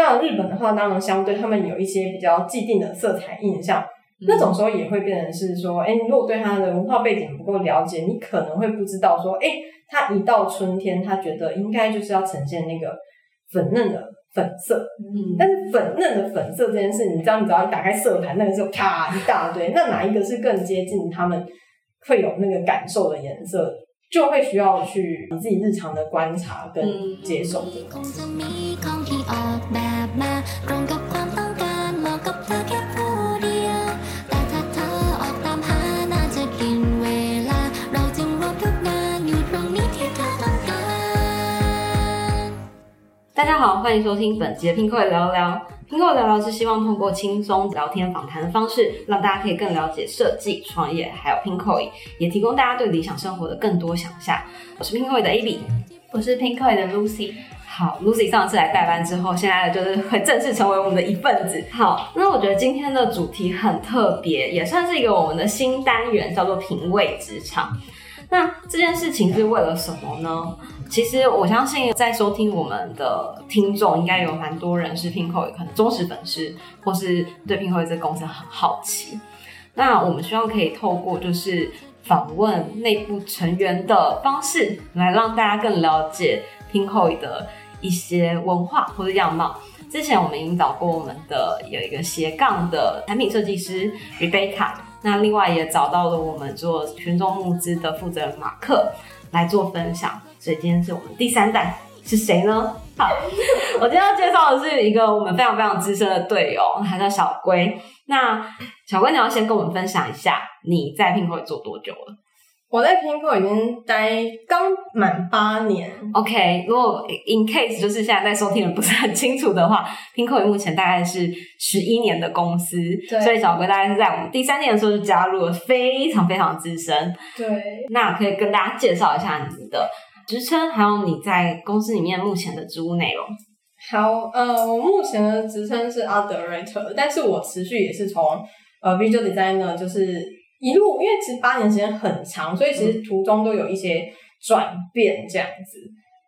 那日本的话，当然相对他们有一些比较既定的色彩印象，那种时候也会变成是说，哎，你如果对他的文化背景不够了解，你可能会不知道说，哎，他一到春天，他觉得应该就是要呈现那个粉嫩的粉色，嗯，但是粉嫩的粉色这件事，你知道，你只要一打开色盘，那个时候啪一大堆，那哪一个是更接近他们会有那个感受的颜色，就会需要去自己日常的观察跟接受这个。大家好，欢迎收听本期的 Pinko 聊聊。Pinko 聊聊是希望通过轻松聊天访谈的方式，让大家可以更了解设计、创业，还有 Pinko，也提供大家对理想生活的更多想象。我是 Pinko 的 Abby，我是 Pinko 的 Lucy。好，Lucy 上次来代班之后，现在就是会正式成为我们的一份子。好，那我觉得今天的主题很特别，也算是一个我们的新单元，叫做品味职场。那这件事情是为了什么呢？其实我相信在收听我们的听众，应该有蛮多人是 Pinko 可能忠实粉丝，或是对 Pinko 这个公司很好奇。那我们希望可以透过就是访问内部成员的方式，来让大家更了解 Pinko 的一些文化或者样貌。之前我们引导过我们的有一个斜杠的产品设计师 Rebecca，那另外也找到了我们做群众募资的负责人马克来做分享。所以今天是我们第三代是谁呢？好，我今天要介绍的是一个我们非常非常资深的队友，他叫小龟。那小龟，你要先跟我们分享一下你在 p i n k 做多久了？我在 Pinko 已经待刚满八年，OK，如果 in case 就是现在在收听的不是很清楚的话，Pinko 目前大概是十一年的公司，对所以小哥大概是在我们第三年的时候就加入了，非常非常资深。对，那可以跟大家介绍一下你的职称，还有你在公司里面目前的职务内容。好，呃，我目前的职称是 Art Director，但是我持续也是从呃 Visual Designer 就是一路，因为其实八年时间很长，所以其实途中都有一些转变这样子。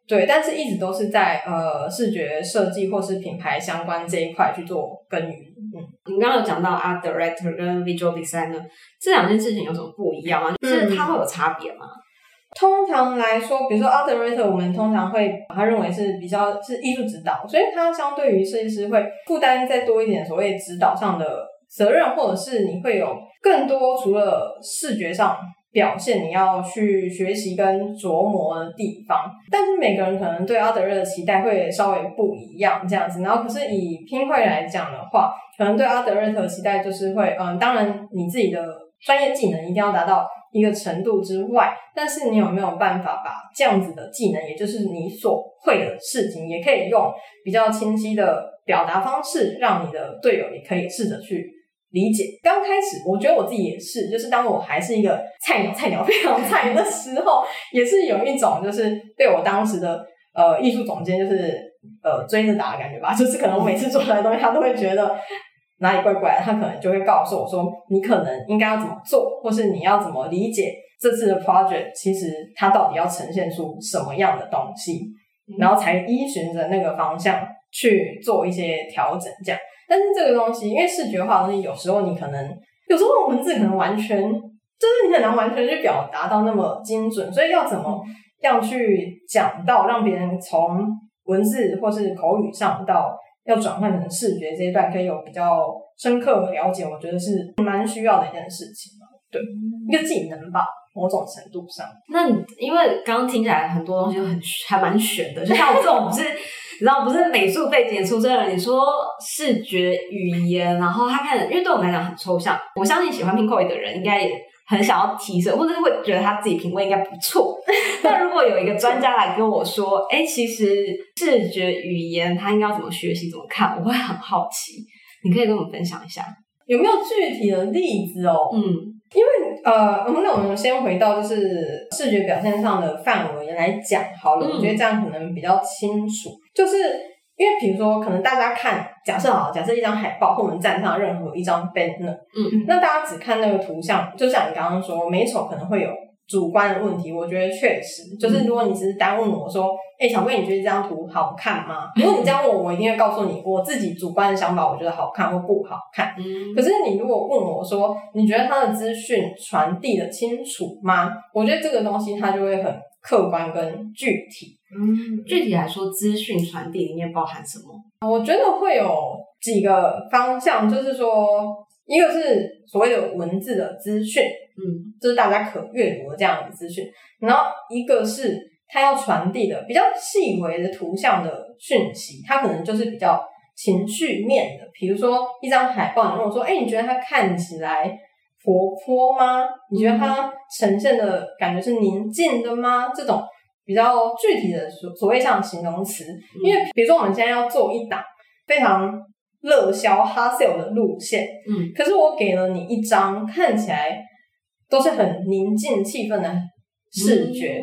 对，但是一直都是在呃视觉设计或是品牌相关这一块去做耕耘。嗯，你刚刚有讲到 Art Director 跟 Visual Designer 这两件事情有什么不一样吗？就是它会有差别吗？通常来说，比如说 Art Director，我们通常会把它认为是比较是艺术指导，所以它相对于设计师会负担再多一点所谓指导上的责任，或者是你会有更多除了视觉上表现，你要去学习跟琢磨的地方。但是每个人可能对 Art Director 的期待会稍微不一样，这样子。然后可是以拼会来讲的话，可能对 Art Director 的期待就是会，嗯，当然你自己的专业技能一定要达到。一个程度之外，但是你有没有办法把这样子的技能，也就是你所会的事情，也可以用比较清晰的表达方式，让你的队友也可以试着去理解。刚开始，我觉得我自己也是，就是当我还是一个菜鸟，菜鸟非常菜的时候，也是有一种就是被我当时的呃艺术总监就是呃追着打的感觉吧，就是可能我每次做出来的东西，他都会觉得。哪里怪怪的，他可能就会告诉我说，你可能应该要怎么做，或是你要怎么理解这次的 project，其实它到底要呈现出什么样的东西，然后才依循着那个方向去做一些调整，这样。但是这个东西，因为视觉化的东西，有时候你可能，有时候文字可能完全，就是你很难完全去表达到那么精准，所以要怎么样去讲到，让别人从文字或是口语上到。要转换成视觉这一段，可以有比较深刻的了解，我觉得是蛮需要的一件事情吧。对，一个技能吧，某种程度上。那你因为刚刚听起来很多东西都很还蛮玄的，就像我这种不是，你知道不是美术背景出身的人，你说视觉语言，然后他看，因为对我们来讲很抽象，我相信喜欢 Pinko 的人应该也。很想要提升，或者是会觉得他自己品味应该不错。但如果有一个专家来跟我说，哎、欸，其实视觉语言他应该要怎么学习、怎么看，我会很好奇。你可以跟我们分享一下，有没有具体的例子哦？嗯，因为呃，那我们先回到就是视觉表现上的范围来讲好了，嗯我觉得这样可能比较清楚。就是因为比如说，可能大家看，假设好，假设一张海报，或我们站上任何一张 banner，嗯，那大家只看那个图像，就像你刚刚说，美丑可能会有主观的问题，我觉得确实就是，如果你只是单问我说，哎、小妹，你觉得这张图好看吗？如果你这样问我，我一定会告诉你我自己主观的想法，我觉得好看或不好看。嗯可是你如果问我说，你觉得它的资讯传递的清楚吗？我觉得这个东西它就会很客观跟具体。嗯，具体来说，资讯传递里面包含什么？我觉得会有几个方向，就是说，一个是所谓的文字的资讯，嗯就是大家可阅读的这样的资讯，然后一个是它要传递的比较细微的图像的讯息，它可能就是比较情绪面的，比如说一张海报，你问我说，哎，你觉得它看起来活泼吗？你觉得它呈现的感觉是宁静的吗？这种比较具体的所所谓像形容词，因为比如说我们现在要做一档非常热销哈 sale 的路线，嗯可是我给了你一张看起来都是很宁静气氛的视觉，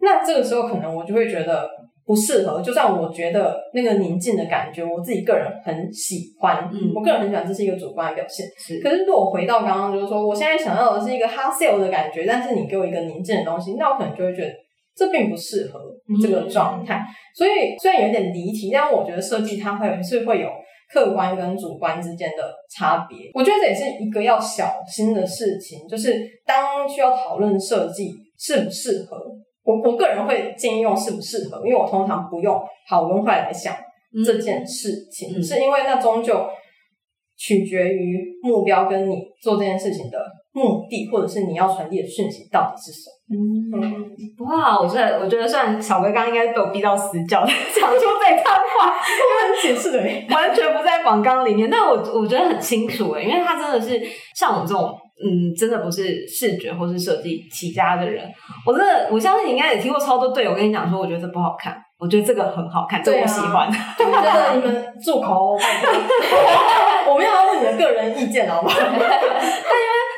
那这个时候可能我就会觉得不适合。就算我觉得那个宁静的感觉，我自己个人很喜欢，嗯我个人很喜欢，这是一个主观的表现。是可是如果回到刚刚，就是说我现在想要的是一个哈 sale 的感觉，但是你给我一个宁静的东西，那我可能就会觉得这并不适合这个状态。所以虽然有点离题，但我觉得设计它会是会有客观跟主观之间的差别。我觉得这也是一个要小心的事情，就是当需要讨论设计适不适合，我我个人会建议用适不适合，因为我通常不用好跟坏来想这件事情，嗯是因为那终究取决于目标跟你做这件事情的目的，或者是你要传递的讯息到底是什么。嗯，不会啊，我觉得我觉得虽然小哥刚刚应该被我逼到死角，讲出这番话，因为解释的耶完全不在访纲里面，但我我觉得很清楚诶，因为他真的是像我们这种，嗯，真的不是视觉或是设计起家的人，我真的我相信你应该也听过超多队友跟你讲说，我觉得这不好看，我觉得这个很好看，这我喜欢。我觉得你们住口 我没有要问你的个人意见，好不好？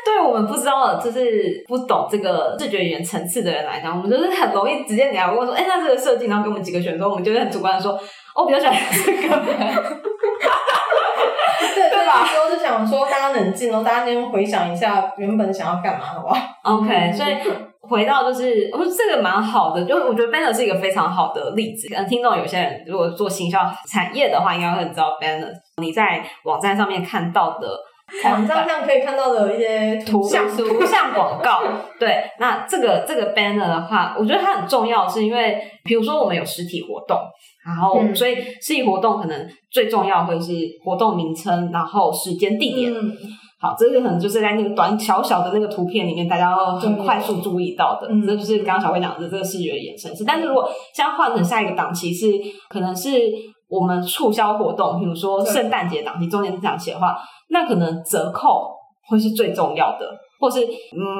对我们不知道，就是不懂这个视觉语言层次的人来讲，我们就是很容易直接你来问说，哎，那这个设计，然后给我们几个选择，我们就会很主观的说，哦，我比较喜欢这个。对，对吧所以说是想说大家冷静哦，大家先回想一下原本想要干嘛，好不好？OK，所以回到就是，我觉得这个蛮好的，就是我觉得 Banner 是一个非常好的例子。可能听众有些人如果做行销产业的话，应该会很知道 Banner。你在网站上面看到的网站上可以看到的一些图图像图像广告，对，那这个这个 banner 的话，我觉得它很重要，是因为比如说我们有实体活动，然后、嗯所以实体活动可能最重要会是活动名称，然后时间、地点。嗯，好，这个可能就是在那个短小小的那个图片里面，大家要很快速注意到的。嗯这就是刚刚小慧讲的这个视觉延伸是。但是如果现在换成下一个档期是，可能是我们促销活动，比如说圣诞节档期、中年档期的话，那可能折扣会是最重要的，或是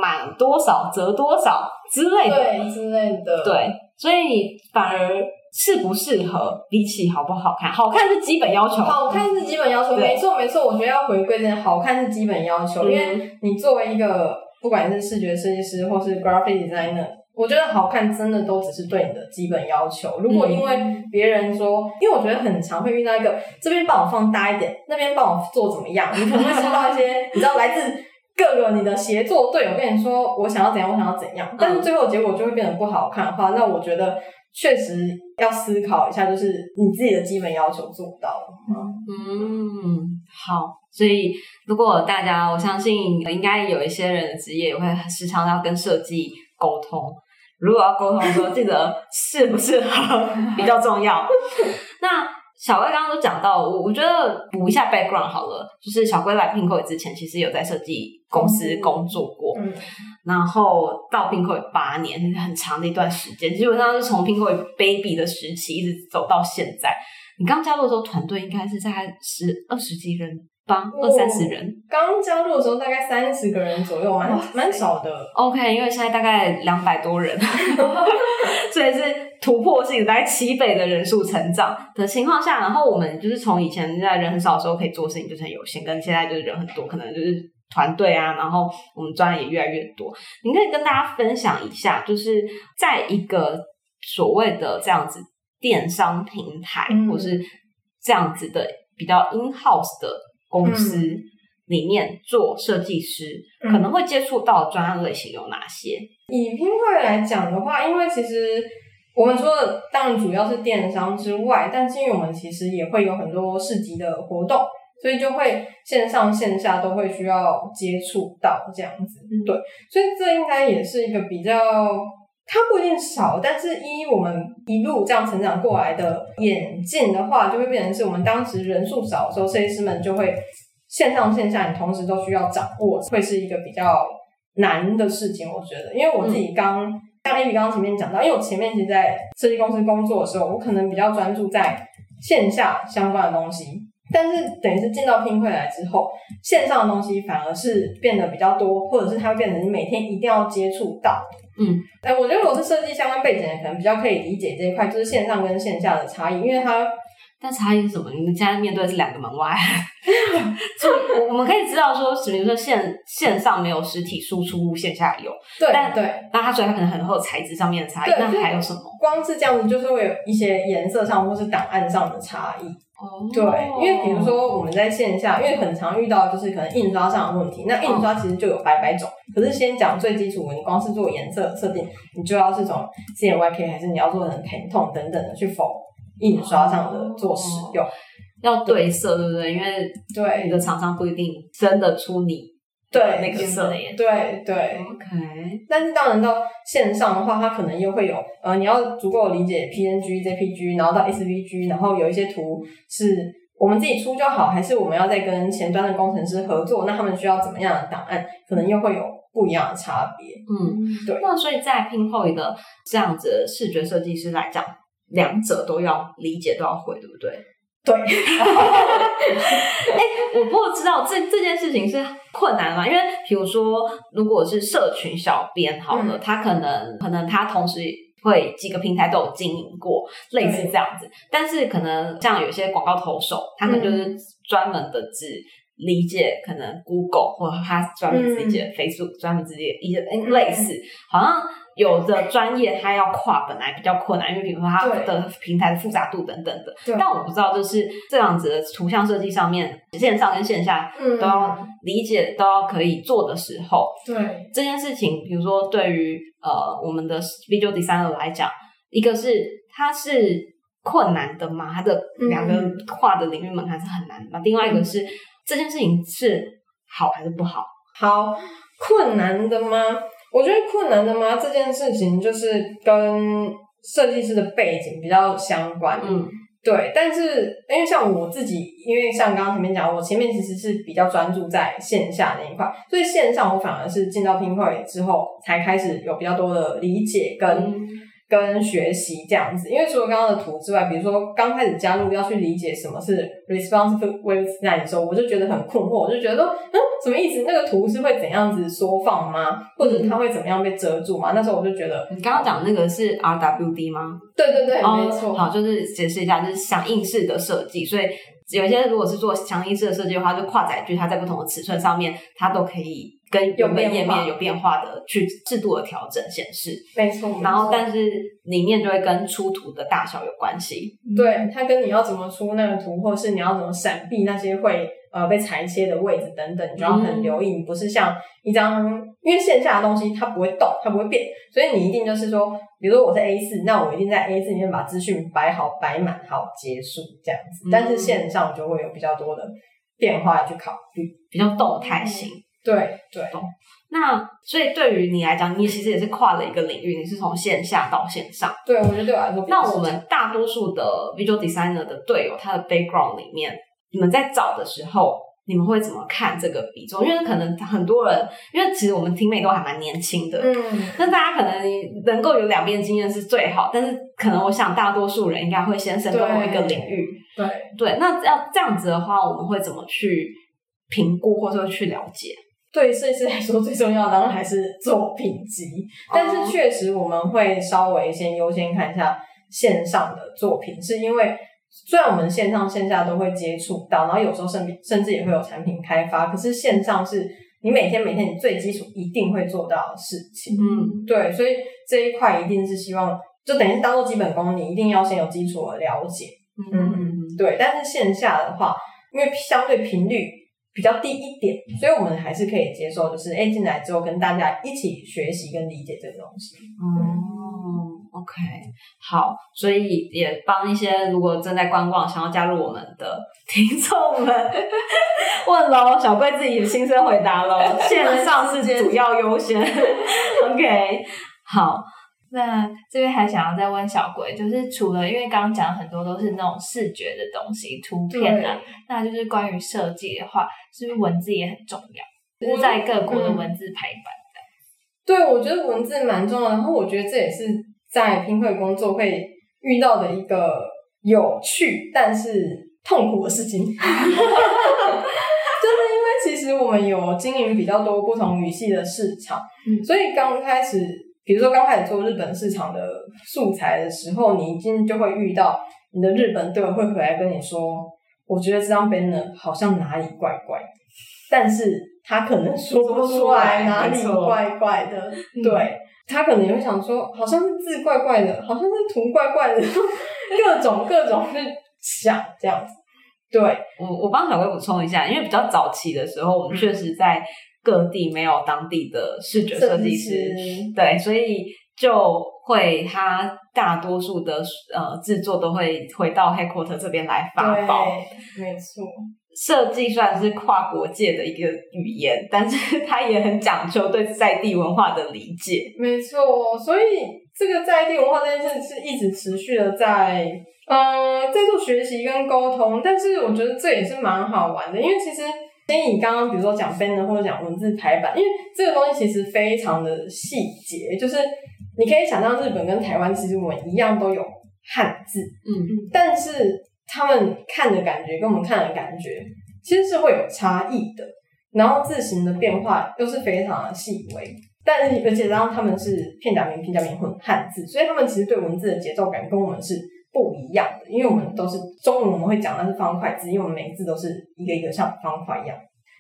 满多少折多少之类的。对之类的，对，所以反而适不适合，比起好不好看，好看是基本要求。好看是基本要求，没错没错，我觉得要回归这件好看是基本要求，嗯因为你作为一个不管是视觉设计师或是 graphic designer，我觉得好看真的都只是对你的基本要求。如果因为别人说，因为我觉得很常会遇到一个这边帮我放大一点，那边帮我做怎么样，你可能会收到一些你知道来自。各个你的协作队友跟你说我想要怎样，我想要怎样，但是最后结果就会变得不好看的话，那我觉得确实要思考一下，就是你自己的基本要求做不到了吗？嗯，好。所以，如果大家，我相信应该有一些人的职业也会时常要跟设计沟通。如果要沟通的时候，记得适不适合比较重要。那小薇刚刚都讲到，我我觉得补一下 background 好了，就是小龟来 Pinko 之前，其实有在设计公司工作过，嗯，然后到 Pinko 八年，很长的一段时间，基本上是从 Pinko baby 的时期一直走到现在。你刚加入的时候，团队应该是在十二十几人吧，二三十人。刚加入的时候大概三十个人左右，蛮蛮少的。OK，因为现在大概两百多人，所以是突破性的大概七倍的人数成长的情况下，然后我们就是从以前在人很少的时候可以做事情就是很有限，跟现在就是人很多，可能就是团队啊，然后我们专业也越来越多。你可以跟大家分享一下，就是在一个所谓的这样子电商平台，嗯或是这样子的比较 in house 的公司。嗯里面做设计师，嗯可能会接触到的专案类型有哪些？以拼会来讲的话，因为其实我们说的当然主要是电商之外，但是因为我们其实也会有很多市集的活动，所以就会线上线下都会需要接触到这样子。嗯对，所以这应该也是一个比较。它不一定少，但是依我们一路这样成长过来的演进的话，就会变成是我们当时人数少的时候，设计师们就会线上线下你同时都需要掌握，会是一个比较难的事情。我觉得，因为我自己刚、像 Amy 刚刚前面讲到，因为我前面其实在设计公司工作的时候，我可能比较专注在线下相关的东西，但是等于是进到拼会来之后，线上的东西反而是变得比较多，或者是它变成你每天一定要接触到。嗯，哎，我觉得我是设计相关背景的，可能比较可以理解这一块，就是线上跟线下的差异，因为它但差异是什么？你们现在面对的是两个门外，所以我们可以知道说，比如说线线上没有实体输出，线下有，对但对，那它所以它可能很会有材质上面的差异。那还有什么？光是这样子，就是会有一些颜色上或是档案上的差异。哦对，因为比如说我们在线下，因为很常遇到就是可能印刷上的问题，那印刷其实就有百百种。可是先讲最基础的，你光是做颜色设定，你就要是从 CMYK 还是你要做成 Pantone 等等的去否印刷上的做使用。要对色，对不对？因为对你对的厂商不一定真的出你对那个色的颜色。对对。OK，但是当然到线上的话，它可能又会有呃，你要足够理解 PNG、JPG，然后到 SVG，然后有一些图是我们自己出就好，还是我们要再跟前端的工程师合作？那他们需要怎么样的档案，可能又会有不一样的差别。嗯，对那所以在拼后的这样子的视觉设计师来讲，两者都要理解，都要会，对不对？对，哎我不知道这这件事情是困难吗，因为比如说，如果是社群小编好了，嗯。他可能可能他同时会几个平台都有经营过，类似这样子。但是可能像有些广告投手，他可能就是专门的只理解可能 Google 或者他专门理解 Facebook，、专门只理解一些诶类似，好像。有的专业它要跨本来比较困难，因为比如说它的平台的复杂度等等的。对但我不知道，就是这样子的图像设计上面，线上跟线下嗯都要理解，都要可以做的时候，对，这件事情，比如说对于呃我们的 visual designer 来讲，一个是它是困难的嘛，它的两个嗯跨的领域门槛是很难的嘛。另外一个是、这件事情是好还是不好？好，困难的吗？我觉得困难的吗？这件事情就是跟设计师的背景比较相关。嗯对，但是因为像我自己，因为像刚刚前面讲，我前面其实是比较专注在线下那一块，所以线上我反而是进到拼会之后才开始有比较多的理解跟、嗯跟学习这样子。因为除了刚刚的图之外，比如说刚开始加入要去理解什么是 responsive design 的时候，我就觉得很困惑，我就觉得说，嗯，什么意思？那个图是会怎样子缩放吗？或者它会怎么样被遮住吗？那时候我就觉得，你刚刚讲那个是 RWD 吗？对对对，哦没错，好，就是解释一下，就是响应式的设计，所以有一些如果是做响应式的设计的话，就跨载具，它在不同的尺寸上面，它都可以跟原本页面有变化的去制度的调整显示。没错。然后，但是里面就会跟出图的大小有关系。对它跟你要怎么出那个图，或是你要怎么闪避那些会呃被裁切的位置等等，你就要很留意。你不是像一张，因为线下的东西它不会动，它不会变，所以你一定就是说，比如说我是 A 四，那我一定在 A 四里面把资讯摆好、摆满好、结束这样子。嗯但是线上就会有比较多的变化要去考虑。比较动态型。对对，那所以对于你来讲，你其实也是跨了一个领域，你是从线下到线上。对我觉得对我来说那我们大多数的 visual designer 的队友，他的 background 里面，你们在找的时候，你们会怎么看这个比重？因为可能很多人，因为其实我们听妹都还蛮年轻的，嗯，那大家可能能够有两边经验是最好，但是可能我想大多数人应该会先深入某一个领域。对。对，那要这样子的话，我们会怎么去评估或者说去了解？对设计师来说，最重要的当然还是作品集，但是确实我们会稍微先优先看一下线上的作品，是因为虽然我们线上线下都会接触到，然后有时候甚至甚至也会有产品开发，可是线上是你每天每天你最基础一定会做到的事情。嗯对，所以这一块一定是希望就等于是当做基本功，你一定要先有基础的了解。嗯嗯对，但是线下的话，因为相对频率比较低一点，所以我们还是可以接受，就是哎进来之后跟大家一起学习跟理解这个东西。哦，OK，好，所以也帮一些如果正在观望想要加入我们的听众们 问喽，小龟自己亲身回答喽，线上是主要优先，OK，好。那这边还想要再问小鬼，就是除了因为刚刚讲很多都是那种视觉的东西、图片啊，那就是关于设计的话，是不是文字也很重要？就是在各国的文字排版。对，我觉得文字蛮重要的。然后我觉得这也是在拼会工作会遇到的一个有趣但是痛苦的事情。就是因为其实我们有经营比较多不同语系的市场，嗯所以刚开始，比如说刚开始做日本市场的素材的时候，你已经就会遇到你的日本队友会回来跟你说，我觉得这张 banner 好像哪里怪怪的，但是他可能说不出来哪里怪怪的，对。他可能也会想说，好像是字怪怪的，好像是图怪怪的，各种各种去想这样子。对，我我帮小薇补充一下，因为比较早期的时候，我们确实在各地没有当地的视觉设计师，对，所以就会他大多数的呃制作都会回到 headquarter 这边来发包。没错。设计虽然是跨国界的一个语言，但是它也很讲究对在地文化的理解。没错，所以这个在地文化这件事是一直持续的在，嗯、在做学习跟沟通。但是我觉得这也是蛮好玩的，因为其实先以你刚刚比如说讲 banner 或者讲文字排版，因为这个东西其实非常的细节，就是你可以想象日本跟台湾其实我们一样都有汉字，嗯，但是他们看的感觉跟我们看的感觉其实是会有差异的，然后字形的变化又是非常的细微。但是而且然后他们是片假名、片假名混汉字，所以他们其实对文字的节奏感跟我们是不一样的。因为我们都是中文，我们会讲那是方块字，因为我们每个字都是一个一个像方块一样。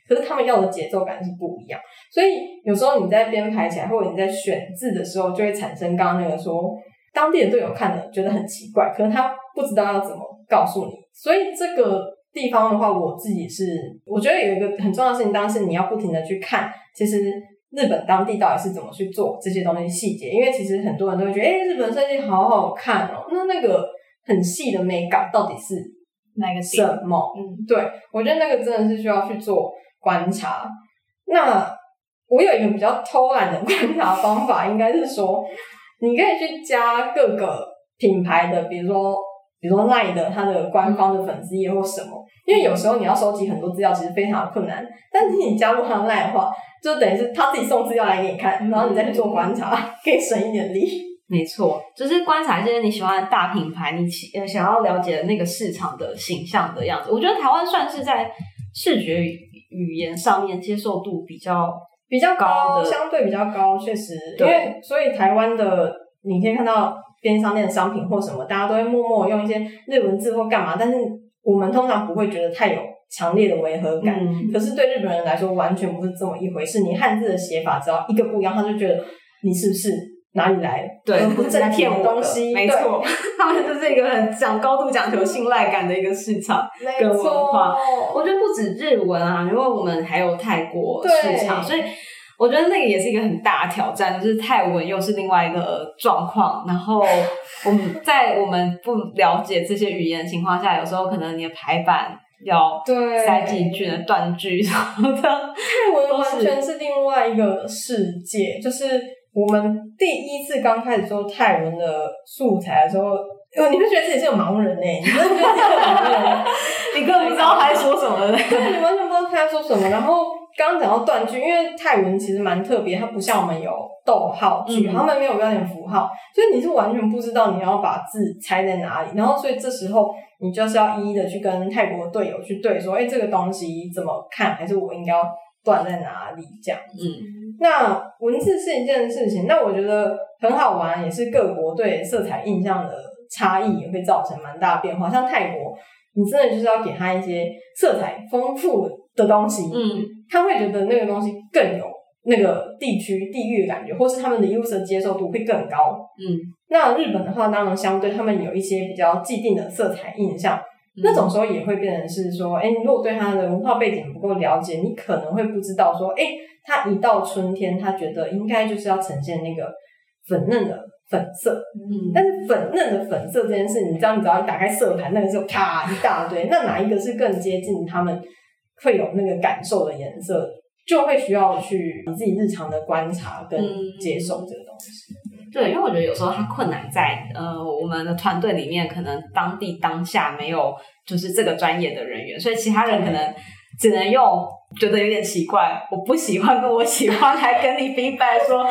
可是他们要的节奏感是不一样，所以有时候你在编排起来，或者你在选字的时候，就会产生刚刚那个说，当地的队友看了觉得很奇怪，可能他不知道要怎么告诉你。所以这个地方的话，我自己是我觉得有一个很重要的事情，当然是你要不停的去看，其实日本当地到底是怎么去做这些东西细节，因为其实很多人都会觉得，哎、日本设计好好看哦，那那个很细的美感到底是哪个什？么？嗯，对，我觉得那个真的是需要去做观察。那我有一个比较偷懒的观察方法，应该是说，你可以去加各个品牌的，比如说，比如说 LINE 的它的官方的粉丝页或什么，因为有时候你要收集很多资料，其实非常困难。但是你加入他赖的话，就等于是他自己送资料来给你看，然后你再去做观察，可以省一点力。没错，就是观察一些你喜欢的大品牌，你喜呃想要了解的那个市场的形象的样子。我觉得台湾算是在视觉语语言上面接受度比较比较高高，的相对比较高，确实，因为所以台湾的你可以看到便利商店的商品或什么，大家都会默默用一些日文字或干嘛，但是我们通常不会觉得太有强烈的违和感。嗯可是对日本人来说，完全不是这么一回事。你汉字的写法只要一个不一样，他就觉得你是不是哪里来对不正经的东西？没错，他们就是一个很讲高度讲求信赖感的一个市场。跟文化我觉得不止日文啊，因为我们还有泰国市场，所以我觉得那个也是一个很大的挑战，就是泰文又是另外一个状况。然后 我们在我们不了解这些语言的情况下，有时候可能你的排版要对塞进去的断句什么的，泰文完全是另外一个世界，就是我们第一次刚开始做泰文的素材的时候，呃，你会觉得自己是个盲人呢、你真的觉得自己是个盲人，你根本不知道他在说什么的。对，你完全不知道他在说什么。然后刚刚讲到断句，因为泰文其实蛮特别，它不像我们有逗号句，嗯他们没有标点符号，所以你是完全不知道你要把字拆在哪里。然后所以这时候你就是要一一的去跟泰国队友去对说，哎，这个东西怎么看，还是我应该要断在哪里这样。嗯那文字是一件事情，那我觉得很好玩，也是各国对色彩印象的差异也会造成蛮大的变化。像泰国，你真的就是要给他一些色彩丰富的东西，嗯，他会觉得那个东西更有那个地区地域的感觉，或是他们的 user 接受度会更高。嗯那日本的话，当然相对他们有一些比较既定的色彩印象，那种时候也会变成是说，哎，你如果对他的文化背景不够了解，你可能会不知道说，哎，他一到春天，他觉得应该就是要呈现那个粉嫩的粉色，嗯。但是粉嫩的粉色这件事，你知道，你只要一打开色盘，那个时候啪一大堆，那哪一个是更接近他们会有那个感受的颜色，就会需要去你自己日常的观察跟嗯。接受这个东西。对，因为我觉得有时候它困难在呃，我们的团队里面可能当地当下没有就是这个专业的人员，所以其他人可能只能用觉得有点奇怪，我不喜欢跟我喜欢来跟你 feedback 说，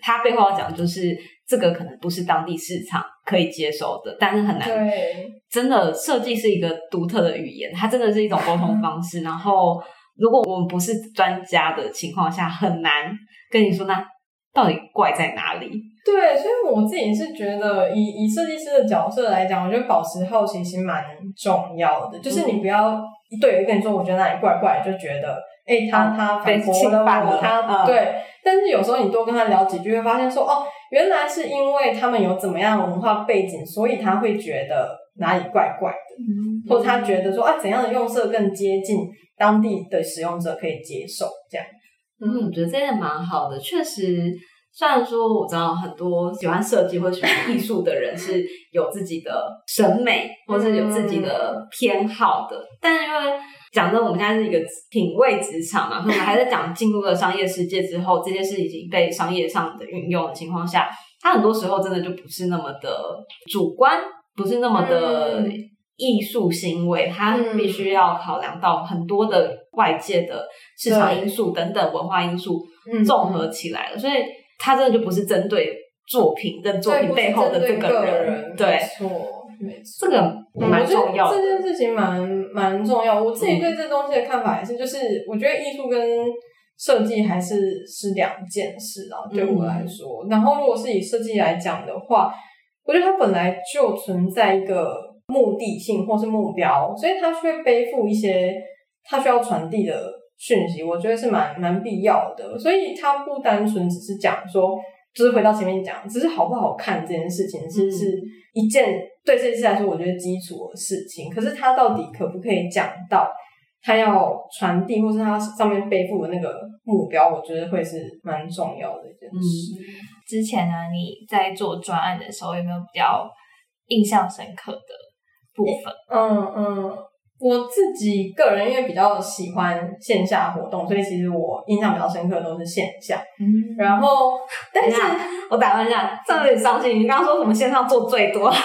他背后要讲就是这个可能不是当地市场可以接受的，但是很难对，真的设计是一个独特的语言，它真的是一种沟通方式。然后，如果我们不是专家的情况下，很难跟你说那到底怪在哪里。对，所以我自己是觉得以，以设计师的角色来讲，我觉得保持好奇心蛮重要的。就是你不要一对人跟你说，我觉得哪里怪怪，就觉得，哎、他他被反驳了我，侵犯了他、嗯对。但是有时候你多跟他聊几句，会发现说，哦，原来是因为他们有怎么样的文化背景，所以他会觉得哪里怪怪的，或者他觉得说，啊，怎样的用色更接近当地的使用者可以接受，这样。嗯，我觉得这样蛮好的。确实，虽然说我知道很多喜欢设计或喜欢艺术的人是有自己的审美，或是有自己的偏好的，但是因为讲真的，我们现在是一个品味职场嘛，所以我们还在讲进入了商业世界之后，这件事已经被商业上的运用的情况下，它很多时候真的就不是那么的主观，不是那么的嗯。艺术行为，它嗯。必须要考量到很多的外界的市场因素等等文化因素嗯综合起来了，所以它真的就不是针对作品跟作品背后的这个人，对没，错，没错。这个嗯蛮重要的。这件事情蛮蛮重要。我自己对这东西的看法也是，就是我觉得艺术跟设计还是是两件事啊，对我来说。然后如果是以设计来讲的话，我觉得它本来就存在一个目的性或是目标，所以它需要背负一些它需要传递的讯息，我觉得是蛮蛮必要的。所以它不单纯只是讲说。就是回到前面讲，只是好不好看这件事情，其实是一件对设计师来说，我觉得基础的事情。可是它到底可不可以讲到他要传递，或是他上面背负的那个目标，我觉得会是蛮重要的一件事。之前呢、你在做专案的时候，有没有比较印象深刻的部分？嗯嗯，我自己个人因为比较喜欢线下活动，所以其实我印象比较深刻的都是线下。嗯，然后，但是我打断一下，这样有点伤心。你刚刚说什么线上做最多？就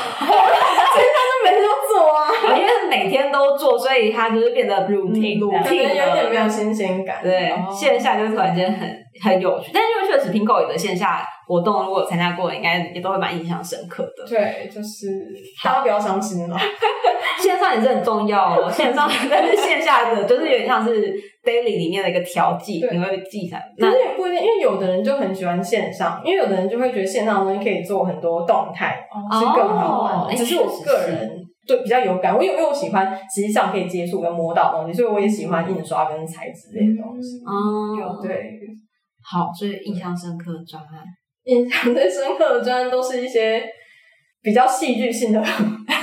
每天都做啊，因为每天都做，所以它就是变得 routine 嗯可能有点没有。新鲜感。对，哦线下就是突然间很很有趣，但是因为确实 Pingo 的线下活动，如果有参加过，应该也都会蛮印象深刻的。对，就是大家不要伤心了。线上也是很重要哦，线上但是线下的就是有点像是 daily 里面的一个调剂，你会记下来。可那是也不一定，因为有的人就很喜欢线上，因为有的人就会觉得线上的东西可以做很多动态，是更好玩只是我个人对比较有感，我有因为我喜欢实际上可以接触跟摸到的东西，所以我也喜欢印刷跟材质类的东西。哦，有对，好，所以印象深刻的专案。印象最深刻的专案都是一些比较戏剧性的，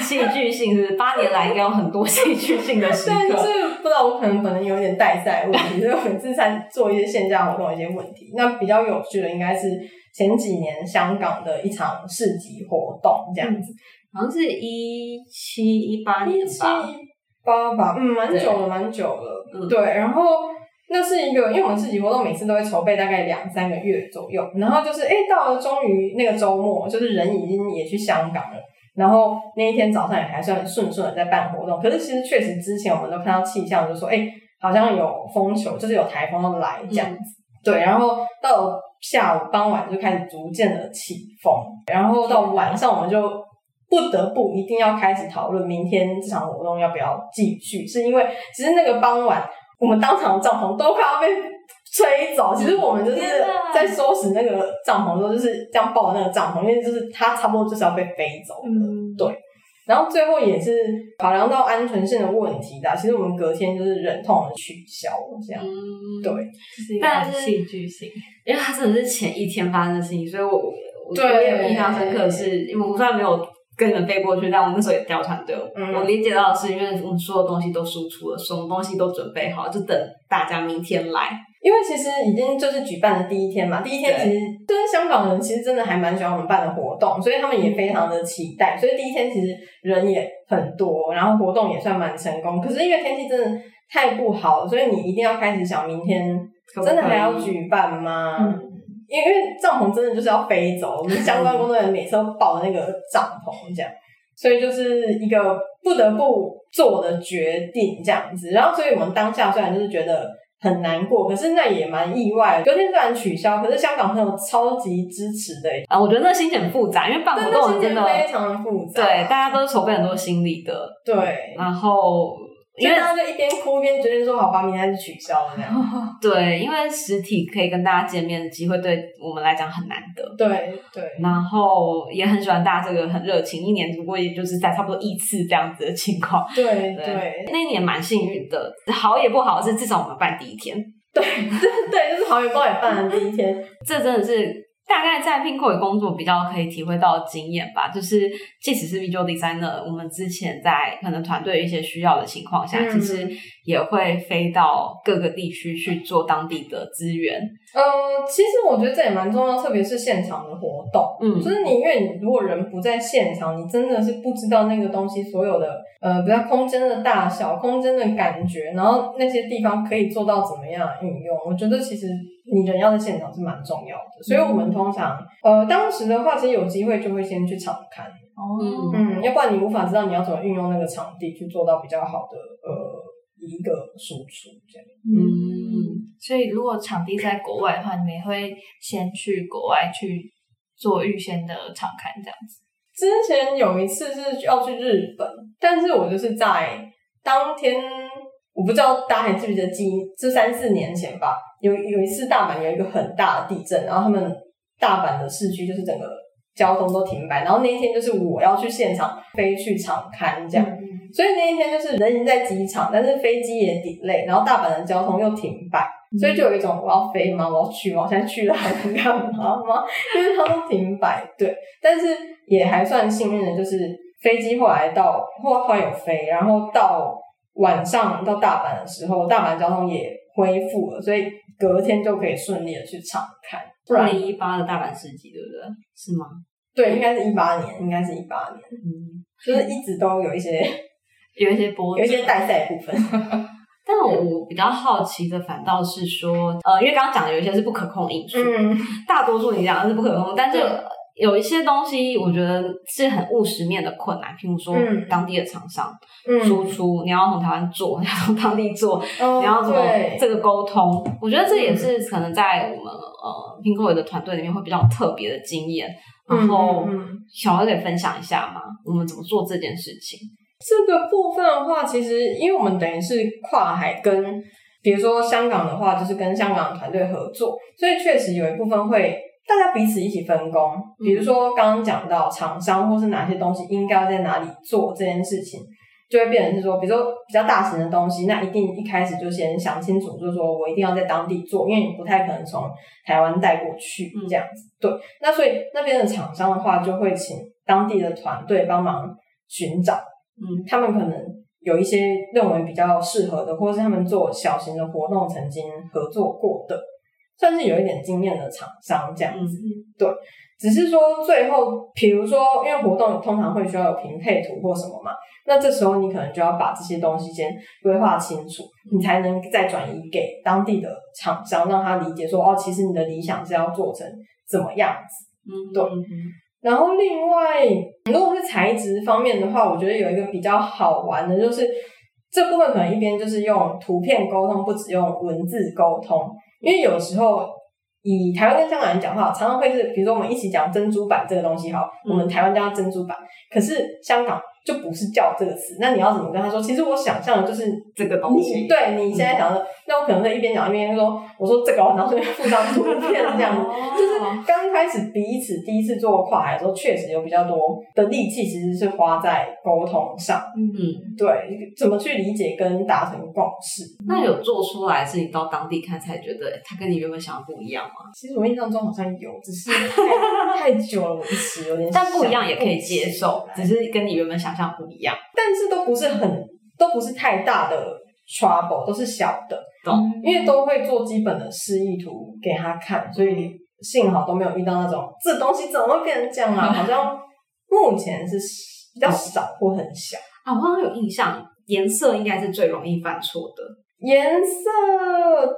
戏剧性是八年来应该有很多戏剧性的时刻。是不知道我可能可能有点代赛问题，所以我每次在做一些线下活动一些问题。那比较有趣的应该是前几年香港的一场市集活动这样子。好像是一七一八年吧，八吧，嗯，蛮久了，蛮久了。嗯对，然后那是一个，因为我们自己活动每次都会筹备大概两三个月左右，然后就是哎，到了终于那个周末，就是人已经也去香港了。然后那一天早上也还算顺顺的在办活动，可是其实确实之前我们都看到气象，就说哎，好像有风球，就是有台风要来这样子。对，然后到了下午傍晚就开始逐渐的起风，然后到晚上我们就不得不一定要开始讨论明天这场活动要不要继续，是因为其实那个傍晚我们当场的帐篷都快要被吹走，其实我们就是在收拾那个帐篷的时候就是这样抱那个帐篷，因为就是它差不多就是要被飞走的，嗯对。然后最后也是考量到安全性的问题的，其实我们隔天就是忍痛的取消了这样，嗯，对。但是戏剧性。因为它真的是前一天发生的事情，所以我我我对我也有印象深刻的是，因为我虽然没有跟你们飞过去，但我们那时候也调团队。嗯我理解到的是，因为我们所有东西都输出了，什么东西都准备好，就等大家明天来。因为其实已经就是举办的第一天嘛，第一天其实就是香港人其实真的还蛮喜欢我们办的活动，所以他们也非常的期待，所以第一天其实人也很多，然后活动也算蛮成功。可是因为天气真的太不好了，所以你一定要开始想明天真的还要举办吗？因为帐篷真的就是要飞走，我们相关工作人员每次都抱着那个帐篷这样，所以就是一个不得不做的决定这样子。然后，所以我们当下虽然就是觉得很难过，可是那也蛮意外的。隔天虽然取消，可是香港朋友超级支持的，啊，我觉得那心情很复杂，因为办活动真的非常的复杂。对，大家都是筹备很多心理的，对，然后因因为为大家就一边哭一边决定说好吧，明天就取消了这样。对，因为实体可以跟大家见面的机会，对我们来讲很难得。对对，然后也很喜欢大家这个很热情，一年不过也就是在差不多一次这样子的情况。对对对那一年蛮幸运的，好也不好是至少我们办第一天，对对，就是好也不好也办了第一天，这真的是大概在 Pinko 里工作比较可以体会到的经验吧。就是即使是 visual designer，我们之前在可能团队一些需要的情况下，嗯其实也会飞到各个地区去做当地的资源。呃，其实我觉得这也蛮重要，特别是现场的活动。嗯就是你，因为你如果人不在现场，你真的是不知道那个东西所有的呃，比较空间的大小、空间的感觉，然后那些地方可以做到怎么样的运用。我觉得其实你人要在现场是蛮重要的，所以我们通常呃，当时的话，其实有机会就会先去场看，哦，嗯，要不然你无法知道你要怎么运用那个场地去做到比较好的呃一个输出，这样。嗯，所以如果场地在国外的话，你们也会先去国外去做预先的场看这样子。之前有一次是要去日本，但是我就是在当天，我不知道大家还记不记得记，这三四年前吧，有有一次大阪有一个很大的地震，然后他们大阪的市区就是整个交通都停摆，然后那一天就是我要去现场飞去场看这样，所以那一天就是人已经在机场，但是飞机也 delay，然后大阪的交通又停摆，所以就有一种我要飞吗？我要去吗？我现在去了还能干嘛吗？因为它都停摆，对，但是也还算幸运的，就是飞机后来到后后来有飞，然后到晚上到大阪的时候，大阪交通也恢复了，所以隔天就可以顺利的去场看，不然二零一八的大阪世纪，对不对？是吗？对，应该是一八年，应该是一八年，嗯，就是一直都有一些 有一些波，有一些代赛部分。但我比较好奇的反倒是说，呃，因为刚刚讲的有一些是不可控因素，嗯，大多数你讲的是不可控，但是对有一些东西我觉得是很务实面的困难，譬如说嗯当地的厂商嗯输出，你要从台湾做，你要从当地做，哦你要怎么这个沟通？我觉得这也是可能在我们呃 Pinko 的团队里面会比较特别的经验。然后小薇可以分享一下吗？我们怎么做这件事情？这个部分的话，其实因为我们等于是跨海跟，比如说香港的话，就是跟香港团队合作，所以确实有一部分会大家彼此一起分工。比如说刚刚讲到厂商或是哪些东西应该要在哪里做这件事情，就会变成是说，比如说比较大型的东西，那一定一开始就先想清楚，就是说我一定要在当地做，因为你不太可能从台湾带过去嗯这样子。对，那所以那边的厂商的话，就会请当地的团队帮忙寻找。嗯他们可能有一些认为比较适合的，或者是他们做小型的活动曾经合作过的，算是有一点经验的厂商这样子。嗯只是说最后，比如说，因为活动通常会需要有平配图或什么嘛，那这时候你可能就要把这些东西先规划清楚，你才能再转移给当地的厂商，让他理解说，哦，其实你的理想是要做成怎么样子。嗯，对嗯然后另外，如果是材质方面的话，我觉得有一个比较好玩的，就是这部分可能一边就是用图片沟通，不只用文字沟通，因为有时候以台湾跟香港人讲话，常常会是，比如说我们一起讲珍珠板这个东西，哈，我们台湾叫它珍珠板，可是香港就不是叫这个词，那你要怎么跟他说？其实我想象的就是这个东西你对你现在想的，那我可能会一边讲一边说，我说这个哦，然后顺便附上图片这样子。就是刚开始彼此第一次做跨海的时候，确实有比较多的力气，其实是花在沟通上。嗯，对，怎么去理解跟达成共识？那有做出来是你到当地看才觉得他跟你原本想的不一样吗？其实我印象中好像有，只是太 太久了，我一时有点但不一样也可以接受，只是跟你原本想象不一样。但是都不是很，都不是太大的 trouble，都是小的，懂？因为都会做基本的示意图给他看，所以幸好都没有遇到那种这东西怎么会变成这样啊？好像目前是比较少或很小。啊，我好像有印象，颜色应该是最容易犯错的。颜色，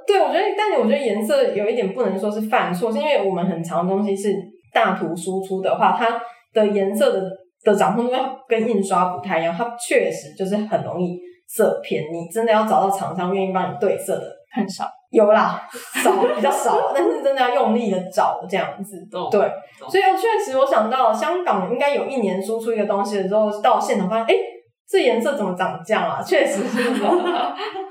对我觉得，但是我觉得颜色有一点不能说是犯错，是因为我们很长的东西是大图输出的话，它的颜色的的掌控度要跟印刷不太一样，它确实就是很容易色偏。你真的要找到厂商愿意帮你对色的，很少。有啦，少比较少，但是真的要用力的找这样子。懂对，所以我确实我想到香港应该有一年输出一个东西的时候，到现场发现，哎、这颜色怎么长这样啊？确实是，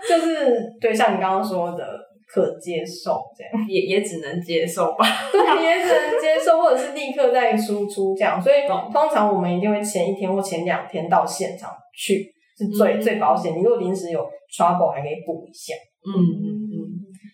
就是对，像你刚刚说的，可接受这样，也也只能接受吧。对，也只能接受，或者是立刻再输出这样。所以通常我们一定会前一天或前两天到现场去，是最、嗯最保险。你如果临时有 trouble，还可以补一下。嗯嗯嗯。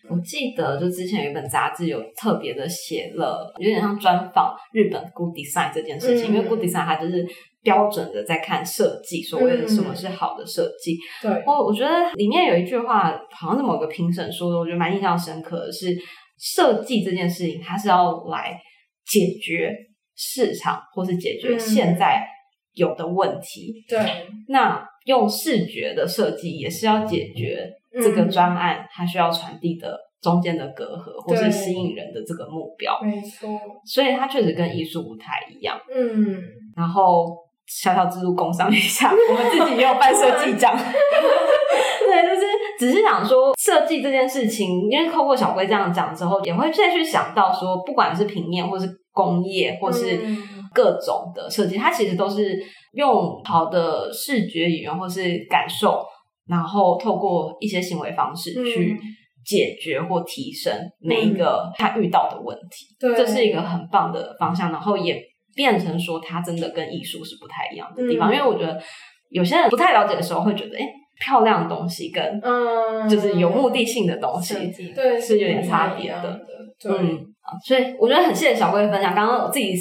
我记得就之前有一本杂志有特别的写了，有点像专访日本 Good Design 这件事情，嗯因为 Good Design 它就是标准的在看设计，所谓的什么是好的设计。对，我我觉得里面有一句话，好像是某个评审说的，我觉得蛮印象深刻的是，设计这件事情，它是要来解决市场或是解决嗯现在有的问题。对，那用视觉的设计也是要解决这个嗯专案它需要传递的中间的隔阂，或是吸引人的这个目标。没错，所以它确实跟艺术不太一样。嗯，然后小小之路工商一下，我们自己也有办设计奖。对，就是只是想说设计这件事情，因为透过小龟这样讲之后，也会再去想到说，不管是平面或是工业，或是嗯各种的设计，它其实都是用好的视觉语言或是感受，然后透过一些行为方式嗯去解决或提升每一个他遇到的问题。对，这是一个很棒的方向，然后也变成说它真的跟艺术是不太一样的地方，嗯因为我觉得有些人不太了解的时候会觉得，哎、漂亮的东西跟嗯，就是有目的性的东西，对是有点差别的嗯，啊所以我觉得很谢谢小龟的分享，刚刚我自己。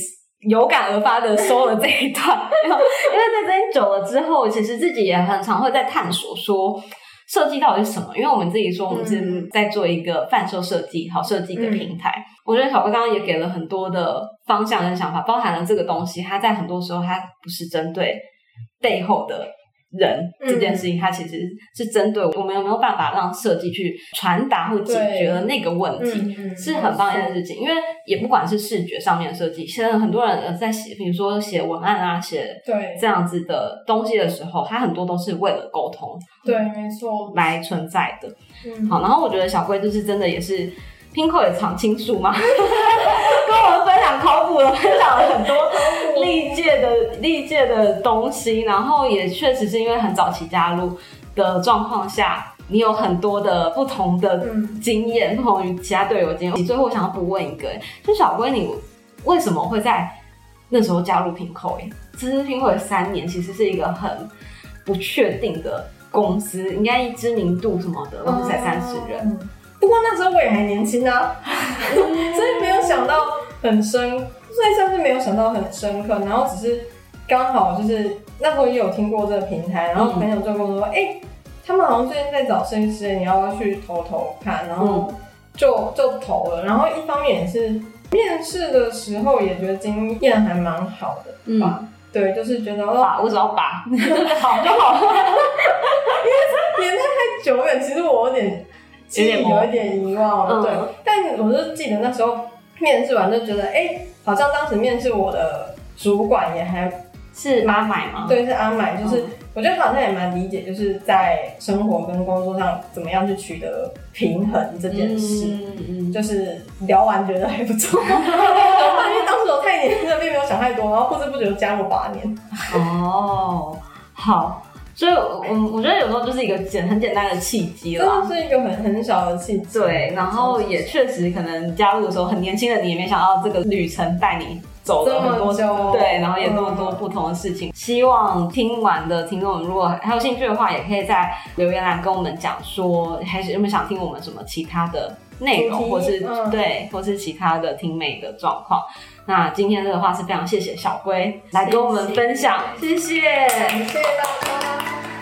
有感而发的说了这一段，因为在这边久了之后，其实自己也很常会在探索说设计到底是什么。因为我们自己说我们是嗯在做一个贩售设计、好设计的平台，我觉得小哥刚刚也给了很多的方向跟想法，包含了这个东西，它在很多时候它不是针对背后的人嗯这件事情，它其实是针对我们有没有办法让设计去传达或解决了那个问题。是很棒的一件事情，因为也不管是视觉上面的设计，现在很多人呃在写，比如说写文案啊，写对。这样子的东西的时候，它很多都是为了沟通对，没错，来存在的。嗯，好，然后我觉得小龟就是真的也是 Pinko 也常青树嘛，跟我们分享考古了，分享了很多历届的历届的东西，然后也确实是因为很早期加入的状况下，你有很多的不同的嗯经验，不同于其他队友的经验。最后我想要补问一个，就小龟你为什么会在那时候加入 Pinko？其实 Pinko 三年，其实是一个很不确定的公司，应该知名度什么的都是才三十人。嗯不过那时候我也还年轻啊，所以没有想到很深，所以算是没有想到很深刻，然后只是刚好就是那时候也有听过这个平台，然后朋友就跟我说，哎、他们好像最近在找设计师，你要不要去投投看？然后就就投了，然后一方面也是面试的时候也觉得经验还蛮好的吧。对，就是觉得哦，把我只要把 好就好。因为年代太久远，其实我有点记忆有一点遗忘了。嗯对，但我就记得那时候面试完就觉得，哎、好像当时面试我的主管也还是阿买吗？对，是阿买，就是、嗯我觉得他好像也蛮理解，就是在生活跟工作上怎么样去取得平衡这件事。嗯嗯就是聊完觉得还不错，因为当时我太年轻了，并没有想太多，然后不知不觉就加入八年。哦，好。所以，我我觉得有时候就是一个简很简单的契机真的。是一个很很小的契机。对，然后也确实可能加入的时候很年轻的你也没想到这个旅程带你走了很多对，然后也这么嗯多不同的事情。希望听完的听众如果还有兴趣的话，也可以在留言栏跟我们讲说，还是有没有想听我们什么其他的内容，或是、嗯对，或是其他的听美的状况。那今天的话是非常谢谢小龟来跟我们分享，谢谢谢谢。